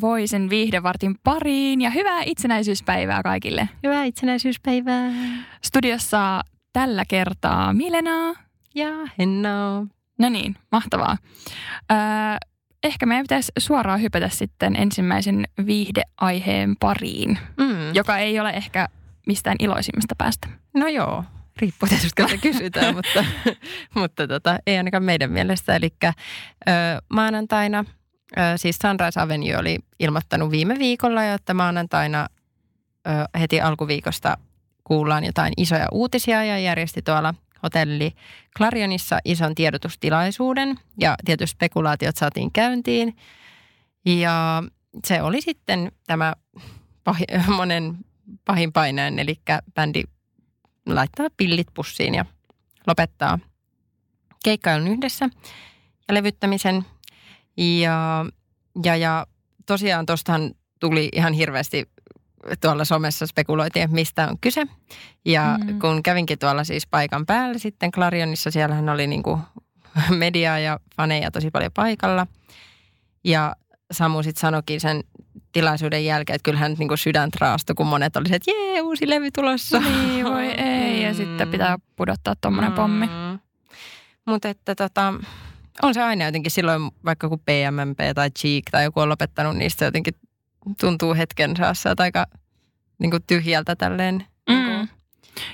Voisen viihdevartin pariin ja hyvää itsenäisyyspäivää kaikille. Hyvää itsenäisyyspäivää. Studiossa tällä kertaa Milena. Ja Henna. No niin, mahtavaa. Öö, ehkä meidän pitäisi suoraan hypätä sitten ensimmäisen viihdeaiheen pariin, mm. joka ei ole ehkä mistään iloisimmasta päästä. No joo, riippuu tietysti, kun kysytään, mutta, mutta tota, ei ainakaan meidän mielestä. Eli ö, maanantaina – siis Sunrise Avenue oli ilmoittanut viime viikolla, että maanantaina heti alkuviikosta kuullaan jotain isoja uutisia ja järjesti tuolla hotelli Clarionissa ison tiedotustilaisuuden ja tietysti spekulaatiot saatiin käyntiin. Ja se oli sitten tämä pahi, monen pahin paineen, eli bändi laittaa pillit pussiin ja lopettaa keikkailun yhdessä ja levyttämisen ja, ja, ja tosiaan tuostahan tuli ihan hirveästi tuolla somessa spekuloitiin, että mistä on kyse. Ja mm. kun kävinkin tuolla siis paikan päällä sitten Clarionissa, siellähän oli niin kuin mediaa ja faneja tosi paljon paikalla. Ja Samu sitten sanoikin sen tilaisuuden jälkeen, että kyllähän nyt niin kuin sydän raastui, kun monet oli että jee, uusi levy tulossa. Niin, voi ei. Ja mm. sitten pitää pudottaa tuommoinen mm. pommi. Mutta että tota, on se aina jotenkin silloin, vaikka kun PMMP tai Cheek tai joku on lopettanut, niistä jotenkin tuntuu hetken saassa aika niin kuin tyhjältä tälleen. Mm. Niin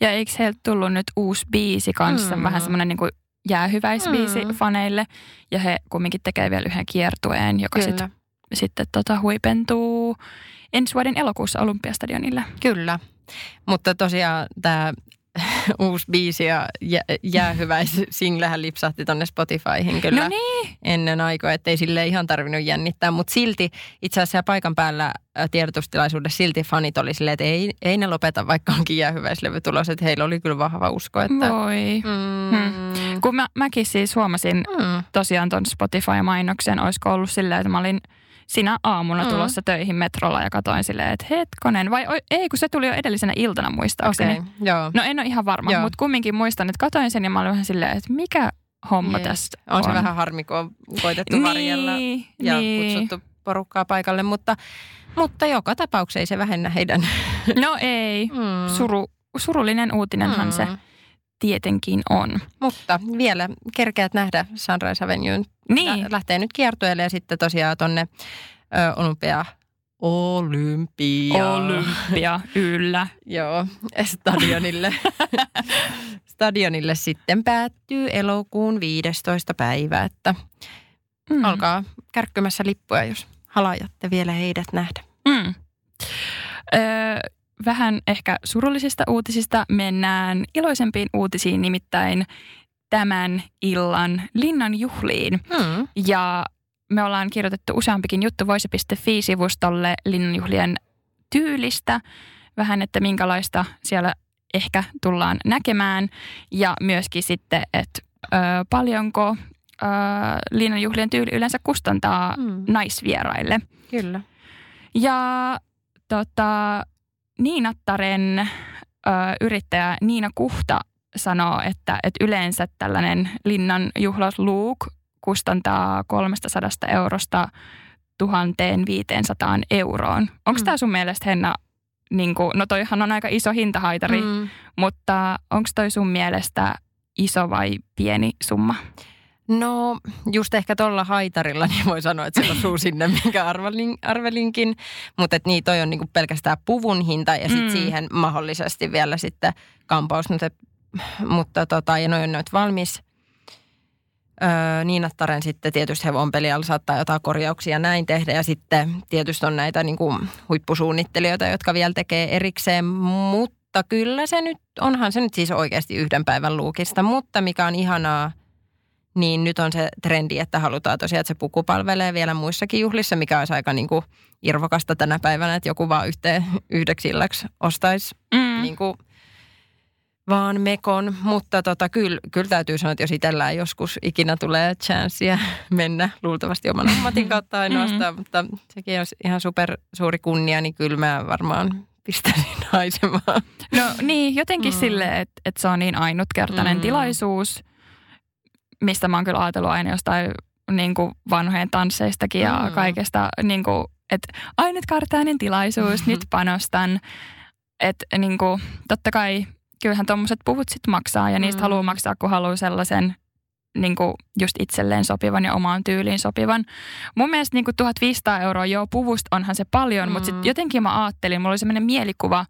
ja eikö heiltä tullut nyt uusi biisi kanssa, mm. vähän semmoinen niin kuin jäähyväisbiisi mm. faneille. Ja he kumminkin tekee vielä yhden kiertueen, joka sitten sit, tota, huipentuu ensi vuoden elokuussa Olympiastadionille. Kyllä, mutta tosiaan tämä uusi biisi ja jää hyvä singlehän lipsahti tonne Spotifyhin kyllä no niin. ennen aikaa, ettei sille ihan tarvinnut jännittää. Mutta silti itse asiassa paikan päällä tiedotustilaisuudessa silti fanit oli silleen, että ei, ei ne lopeta, vaikka onkin jäähyväislevy tulos. Että heillä oli kyllä vahva usko. Että, Voi. Mm, hmm. Kun mä, mäkin siis huomasin mm. tosiaan ton Spotify-mainoksen, olisiko ollut silleen, että mä olin – sinä aamuna mm. tulossa töihin metrolla ja katoin silleen, että hetkonen, vai ei, kun se tuli jo edellisenä iltana muistaakseni. Okay, joo. No en ole ihan varma, mutta kumminkin muistan, että katoin sen ja mä olin vähän silleen, että mikä homma yes. tästä on. On se vähän harmi, kun on koitettu niin, varjella ja niin. kutsuttu porukkaa paikalle, mutta, mutta joka tapauksessa ei se vähennä heidän. No ei, mm. Suru, surullinen uutinenhan mm. se tietenkin on. Mutta vielä kerkeät nähdä Sunrise Avenue. Niin. Lähtee nyt kiertueelle ja sitten tosiaan tonne ö, Olympia Olympia. Olympia, yllä. Joo, stadionille. stadionille sitten päättyy elokuun 15. päivä, että mm. olkaa kärkkymässä lippuja, jos halajatte vielä heidät nähdä. Mm. Öö, vähän ehkä surullisista uutisista mennään iloisempiin uutisiin, nimittäin tämän illan Linnan juhliin. Mm. Ja me ollaan kirjoitettu useampikin juttu voise.fi-sivustolle linnanjuhlien tyylistä, vähän, että minkälaista siellä ehkä tullaan näkemään ja myöskin sitten, että ö, paljonko ö, linnanjuhlien tyyli yleensä kustantaa mm. naisvieraille. Kyllä. Ja tota, Niinattaren ö, yrittäjä Niina Kuhta sanoo, että, että yleensä tällainen linnan juhlasluuk kustantaa 300 eurosta 1500 euroon. Onko mm. tämä sun mielestä, Henna, niin kuin, no toihan on aika iso hintahaitari, mm. mutta onko toi sun mielestä iso vai pieni summa? No just ehkä tuolla haitarilla niin voi sanoa, että se osuu sinne, minkä arvelin, arvelinkin. Mutta niin, toi on niinku pelkästään puvun hinta ja sitten mm. siihen mahdollisesti vielä sitten kampaus. Mutta, mutta tota, ja noin on nyt valmis. Öö, Niinattaren sitten tietysti hevonpelialla saattaa jotain korjauksia näin tehdä. Ja sitten tietysti on näitä niinku huippusuunnittelijoita, jotka vielä tekee erikseen. Mutta kyllä se nyt, onhan se nyt siis oikeasti yhden päivän luukista. Mutta mikä on ihanaa – niin nyt on se trendi, että halutaan tosiaan, että se puku palvelee vielä muissakin juhlissa, mikä olisi aika niin kuin irvokasta tänä päivänä, että joku vaan yhteen, yhdeksi illaksi ostaisi mm. niin kuin vaan mekon. Mutta tota, kyllä, kyllä täytyy sanoa, että jos itsellään joskus ikinä tulee chanssia mennä luultavasti oman ammatin kautta ainoastaan, mm. mutta sekin olisi ihan super suuri kunnia, niin kyllä mä varmaan pistäisin haisemaan. No niin, jotenkin mm. silleen, että, että se on niin ainutkertainen mm. tilaisuus, mistä mä oon kyllä ajatellut aina jostain niin kuin vanhojen tansseistakin ja mm. kaikesta, niin kuin, että ainutkartainen tilaisuus, mm-hmm. nyt panostan. Että niin kuin, totta kai kyllähän tuommoiset puvut sitten maksaa ja niistä mm. haluaa maksaa, kun haluaa sellaisen niin kuin just itselleen sopivan ja omaan tyyliin sopivan. Mun mielestä niin kuin 1500 euroa, joo, puvusta onhan se paljon, mm. mutta sitten jotenkin mä ajattelin, mulla oli semmoinen mielikuva,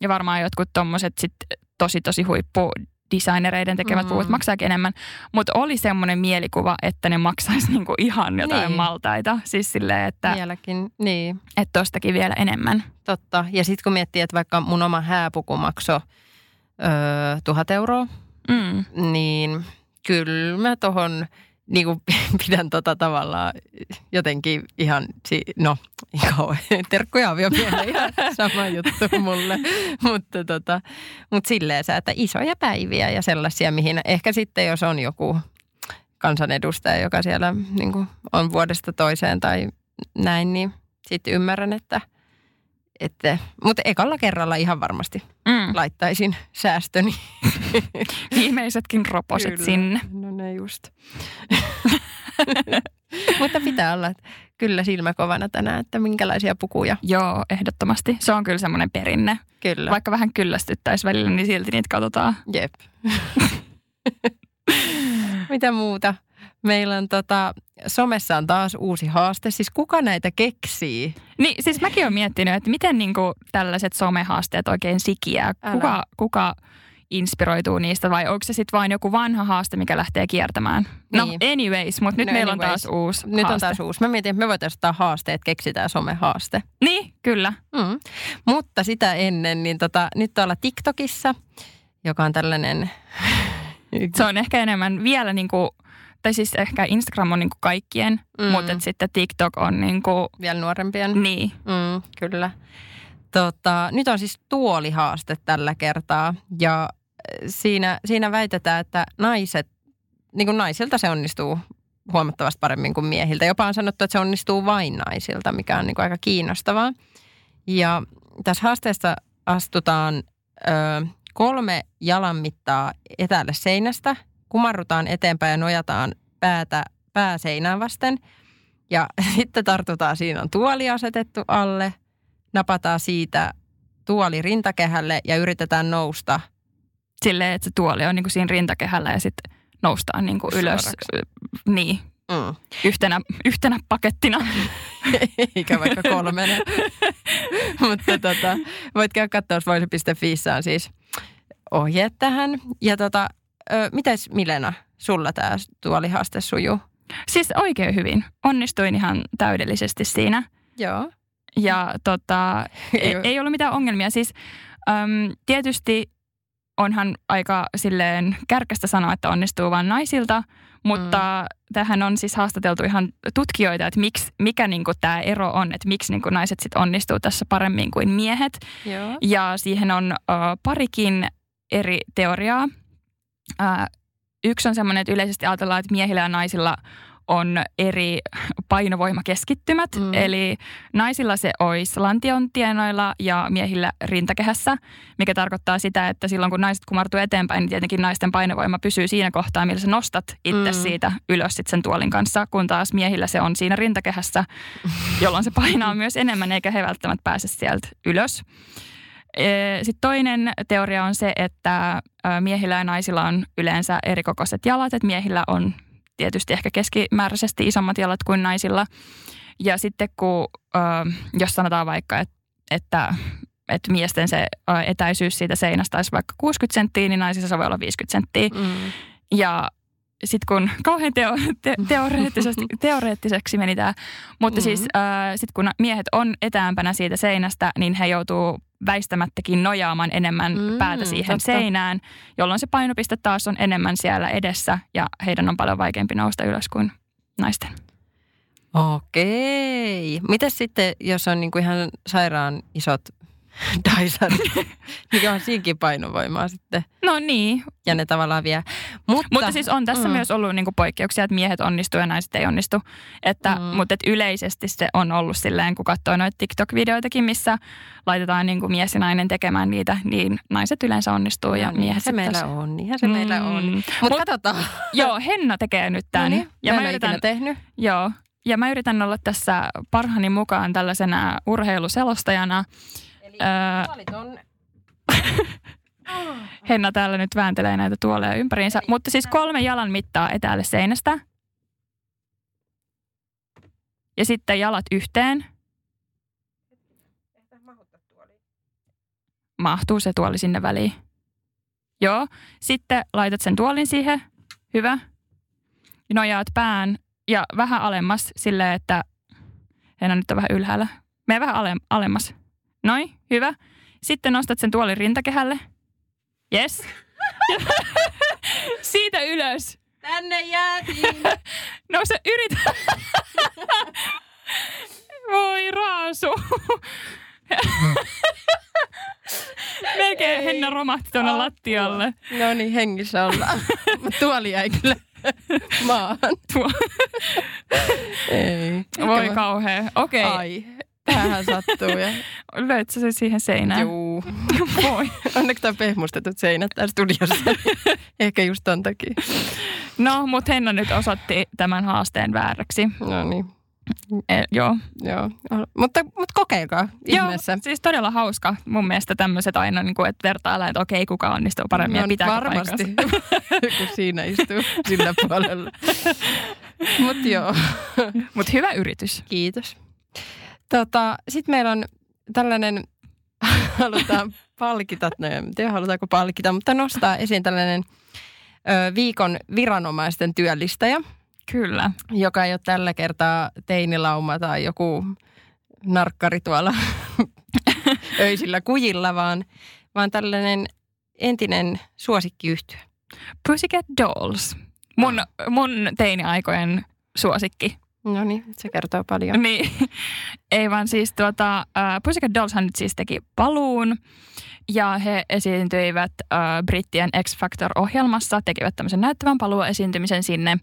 ja varmaan jotkut tommoset sitten tosi tosi huippu designereiden tekemät mm. puvut maksaakin enemmän, mutta oli semmoinen mielikuva, että ne maksaisi niinku ihan jotain niin. maltaita. Siis silleen, että, Vieläkin, niin. että tostakin vielä enemmän. Totta. Ja sitten kun miettii, että vaikka mun oma hääpuku maksoi öö, tuhat euroa, mm. niin kyllä mä tohon niin kuin pidän tota tavallaan jotenkin ihan, no kauhean, terkkuja aviomiehelle ihan sama juttu mulle. mutta tota, mut silleen sä, että isoja päiviä ja sellaisia, mihin ehkä sitten jos on joku kansanedustaja, joka siellä niin kuin on vuodesta toiseen tai näin, niin sitten ymmärrän, että – että, mutta ekalla kerralla ihan varmasti mm. laittaisin säästöni. Viimeisetkin roposet Kyllä. sinne. Just. mutta pitää olla kyllä silmä kovana tänään, että minkälaisia pukuja. Joo, ehdottomasti. Se on kyllä semmoinen perinne. Kyllä. Vaikka vähän kyllästyttäisi välillä, niin silti niitä katsotaan. Jep. Mitä muuta? Meillä on tota, somessa on taas uusi haaste. Siis kuka näitä keksii? Niin, siis mäkin olen miettinyt, että miten niinku tällaiset somehaasteet oikein sikiää. Kuka, kuka inspiroituu niistä vai onko se sitten vain joku vanha haaste, mikä lähtee kiertämään? No, niin. Anyways, mutta nyt no meillä anyways. on taas uusi Nyt haaste. on taas uusi. Mä mietin, että me voitaisiin ottaa haasteet, keksitään somehaaste. Niin, kyllä. Mm. Mutta sitä ennen, niin tota, nyt tuolla TikTokissa, joka on tällainen... Se on ehkä enemmän vielä niin kuin tai siis ehkä Instagram on niin kuin kaikkien, mm. mutta sitten TikTok on niin kuin... Vielä nuorempien. Niin. Mm, kyllä. Tota, nyt on siis tuolihaaste tällä kertaa ja siinä, siinä väitetään, että naiset, niin kuin naisilta se onnistuu huomattavasti paremmin kuin miehiltä. Jopa on sanottu, että se onnistuu vain naisilta, mikä on niin kuin aika kiinnostavaa. Ja tässä haasteessa astutaan ö, kolme jalan mittaa etäälle seinästä kumarrutaan eteenpäin ja nojataan päätä pääseinään vasten. Ja sitten tartutaan, siinä on tuoli asetettu alle, napataan siitä tuoli rintakehälle ja yritetään nousta. Silleen, että se tuoli on niin kuin siinä rintakehällä ja sitten noustaan niin kuin ylös. Niin, mm. yhtenä, yhtenä pakettina. Eikä vaikka kolmena. Mutta tota, voit käydä katsoa voise.fi on siis ohjeet tähän. Ja tota, Ö, mites Milena, sulla tämä tuolihaaste sujuu? Siis oikein hyvin. Onnistuin ihan täydellisesti siinä. Joo. Ja tota, ei, ei ollut mitään ongelmia. Siis äm, tietysti onhan aika silleen kärkästä sanoa, että onnistuu vain naisilta, mutta mm. tähän on siis haastateltu ihan tutkijoita, että miksi, mikä niinku tämä ero on, että miksi niinku naiset sit onnistuu tässä paremmin kuin miehet. Joo. Ja siihen on ö, parikin eri teoriaa. Ää, yksi on semmoinen, että yleisesti ajatellaan, että miehillä ja naisilla on eri painovoimakeskittymät. Mm. Eli naisilla se olisi lantion tienoilla ja miehillä rintakehässä, mikä tarkoittaa sitä, että silloin kun naiset kumartuu eteenpäin, niin tietenkin naisten painovoima pysyy siinä kohtaa, millä sä nostat itse mm. siitä ylös sit sen tuolin kanssa, kun taas miehillä se on siinä rintakehässä, jolloin se painaa myös enemmän, eikä he välttämättä pääse sieltä ylös. Sitten toinen teoria on se, että miehillä ja naisilla on yleensä erikokoiset jalat, että miehillä on tietysti ehkä keskimääräisesti isommat jalat kuin naisilla. Ja sitten kun, jos sanotaan vaikka, että, että, että miesten se etäisyys siitä seinästä olisi vaikka 60 senttiä, niin naisissa se voi olla 50 senttiä. Mm. Ja sitten kun kauhean teo, te, teoreettisesti, teoreettiseksi meni tämä, mutta mm-hmm. siis äh, sitten kun miehet on etäämpänä siitä seinästä, niin he joutuu väistämättäkin nojaamaan enemmän mm, päätä siihen totta. seinään, jolloin se painopiste taas on enemmän siellä edessä ja heidän on paljon vaikeampi nousta ylös kuin naisten. Okei. Mitäs sitten, jos on niinku ihan sairaan isot Dyson, mikä on siinkin painovoimaa sitten. No niin. Ja ne tavallaan vie. Mutta, mutta siis on tässä mm. myös ollut niinku poikkeuksia, että miehet onnistuu ja naiset ei onnistu. Että, mm. Mutta et yleisesti se on ollut silleen, kun katsoo noita TikTok-videoitakin, missä laitetaan niinku mies ja nainen tekemään niitä, niin naiset yleensä onnistuu ja no, miehet se meillä tässä. on, niinhän se mm. meillä on. Mutta Mut, katsotaan. Joo, Henna tekee nyt tämän. No niin, ja mä, mä yritän, tehnyt. Joo, ja mä yritän olla tässä parhani mukaan tällaisena urheiluselostajana – On... Henna täällä nyt vääntelee näitä tuoleja ympäriinsä. Mutta siis kolme jalan mittaa etäälle seinästä. Ja sitten jalat yhteen. Mahtuu se tuoli sinne väliin. Joo. Sitten laitat sen tuolin siihen. Hyvä. Nojaat pään ja vähän alemmas silleen, että Henna nyt on vähän ylhäällä. Mene vähän ale- alemmas. Noin, hyvä. Sitten nostat sen tuolin rintakehälle. Yes. Siitä ylös. Tänne jäätiin. no se yritä. Voi raasu. Melkein Henna romahti tuonne lattialle. No niin, hengissä ollaan. Tuoli jäi kyllä maahan. Tuo. Ei. Voi kauhea. Okei. Okay. Ai. Tähän sattuu. Ja... Löit sä se siihen seinään? Juu. Voi. Onneksi tämä pehmustetut seinät täällä studiossa. Ehkä just ton takia. No, mutta Henna nyt osoitti tämän haasteen vääräksi. No niin. E, joo. joo. Mutta, mutta kokeilkaa ihmeessä. Joo, siis todella hauska mun mielestä tämmöiset aina, niin kuin, että vertaillaan, että okei, kuka onnistuu paremmin no, ja pitää varmasti, kun siinä istuu sillä puolella. Mutta joo. Mutta hyvä yritys. Kiitos. Tota, Sitten meillä on tällainen, halutaan palkita, no en tiedä halutaanko palkita, mutta nostaa esiin tällainen ö, viikon viranomaisten työllistäjä. Kyllä. Joka ei ole tällä kertaa teinilauma tai joku narkkari tuolla öisillä kujilla, vaan, vaan tällainen entinen suosikkiyhtiö. Pussycat Dolls. Mun, mun teiniaikojen suosikki No niin, se kertoo paljon. Niin, ei vaan siis tuota, uh, Pussycat Dollshan nyt siis teki paluun ja he esiintyivät uh, brittien X Factor-ohjelmassa, tekivät tämmöisen näyttävän paluuesiintymisen sinne.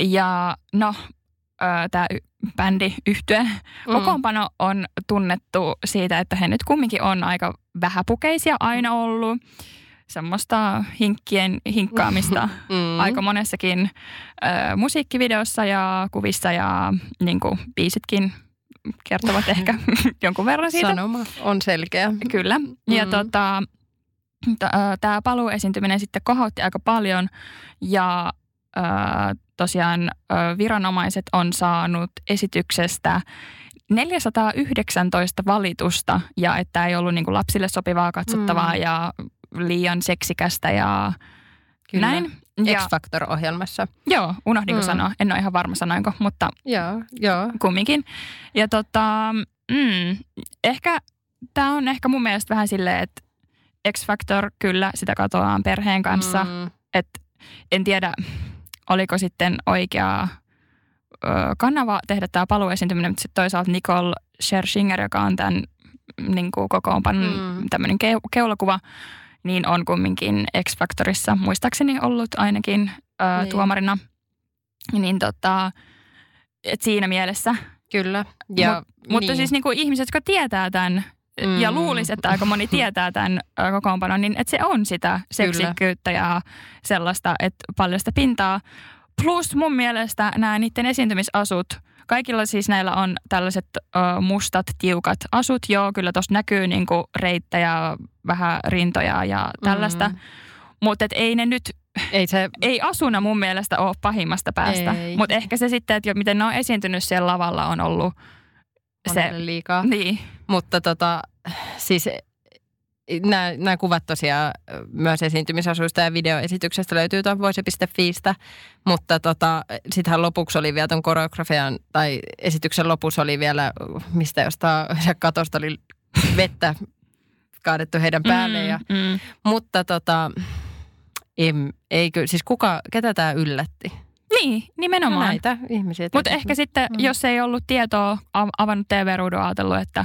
Ja no, tämä bändi yhtye mm. kokoonpano on tunnettu siitä, että he nyt kumminkin on aika vähäpukeisia aina ollut semmoista hinkkien hinkkaamista mm. aika monessakin ö, musiikkivideossa ja kuvissa ja niin kuin, biisitkin kertovat ehkä jonkun verran siitä. Sanoma on selkeä. Kyllä. Ja mm. tota, tämä paluuesiintyminen sitten kohotti aika paljon ja ö, tosiaan ö, viranomaiset on saanut esityksestä 419 valitusta ja että ei ollut niin kuin lapsille sopivaa katsottavaa mm. ja liian seksikästä ja Kyllä. näin. Ja, X-Factor-ohjelmassa. Joo, unohdinko mm. sanoa. En ole ihan varma sanoinko, mutta joo, joo. kumminkin. Ja tota, mm, ehkä tämä on ehkä mun mielestä vähän silleen, että X-Factor kyllä, sitä katsotaan perheen kanssa. Mm. Että en tiedä, oliko sitten oikea ö, kanava tehdä tämä paluuesiintyminen, mutta sitten toisaalta Nicole Scherzinger, joka on tämän niin kuin kokoonpanon mm. tämmöinen keulakuva, niin on kumminkin X-Factorissa muistaakseni ollut ainakin ö, niin. tuomarina. Niin tota, et siinä mielessä. Kyllä. Ja, Mut, niin. Mutta siis niin kuin ihmiset, jotka tietää tämän mm. ja luulisi, että aika moni tietää tämän kokoonpanon, niin että se on sitä seksikkyyttä ja sellaista, että paljon sitä pintaa. Plus mun mielestä nämä niiden esiintymisasut – Kaikilla siis näillä on tällaiset ö, mustat, tiukat asut. Joo, kyllä tuossa näkyy niinku reittejä, vähän rintoja ja tällaista. Mm. Mutta ei ne nyt, ei, se... ei asuna mun mielestä ole pahimmasta päästä. Mutta ehkä se sitten, että miten ne on esiintynyt siellä lavalla on ollut on se. liikaa. Niin. Mutta tota, siis nämä, nämä kuvat tosiaan myös esiintymisasuista ja videoesityksestä löytyy tuon voise.fiistä, mutta tota, sittenhän lopuksi oli vielä tuon koreografian tai esityksen lopussa oli vielä, mistä jostain katosta oli vettä kaadettu heidän päälle. Mm, ja, mm. Mutta tota, ei, eikö, siis kuka, ketä tämä yllätti? Niin, nimenomaan. Näitä ihmisiä. Mutta ehkä sitten, mm. jos ei ollut tietoa, avannut TV-ruudun ajatellut, että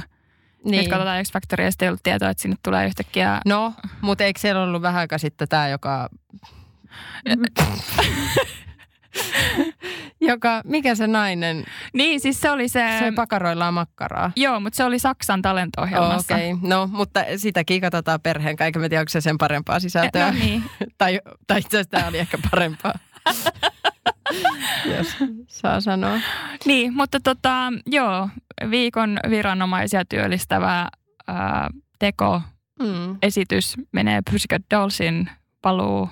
niin. nyt katsotaan X Factoria, ja ei ollut tietoa, että sinne tulee yhtäkkiä... No, mutta eikö siellä ollut vähän aikaa sitten tämä, joka... joka, mikä se nainen? Niin, siis se oli se... Se pakaroillaan makkaraa. Joo, mutta se oli Saksan talento-ohjelmassa. Okei, okay. no, mutta sitäkin katsotaan perheen kaiken. Mä tiedä, onko se sen parempaa sisältöä. No, niin. tai, tai itse asiassa tämä oli ehkä parempaa. jos saa sanoa. Niin, mutta tota, joo, viikon viranomaisia työllistävä ää, teko, mm. esitys menee Pussycat Dollsin paluu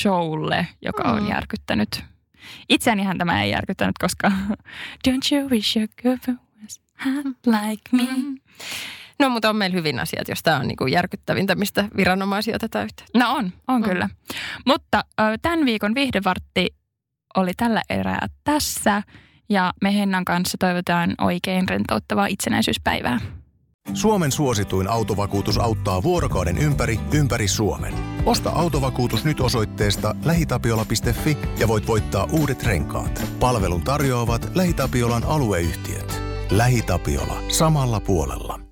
showlle, joka mm. on järkyttänyt. Itseänihän tämä ei järkyttänyt, koska Don't you wish your girlfriend was like me? Mm. No, mutta on meillä hyvin asiat, jos tämä on niin kuin järkyttävintä, mistä viranomaisia otetaan yhteyttä. No on, on mm. kyllä. Mutta tämän viikon viihdevartti oli tällä erää tässä ja me Hennan kanssa toivotaan oikein rentouttavaa itsenäisyyspäivää. Suomen suosituin autovakuutus auttaa vuorokauden ympäri, ympäri Suomen. Osta autovakuutus nyt osoitteesta lähitapiola.fi ja voit voittaa uudet renkaat. Palvelun tarjoavat LähiTapiolan alueyhtiöt. LähiTapiola. Samalla puolella.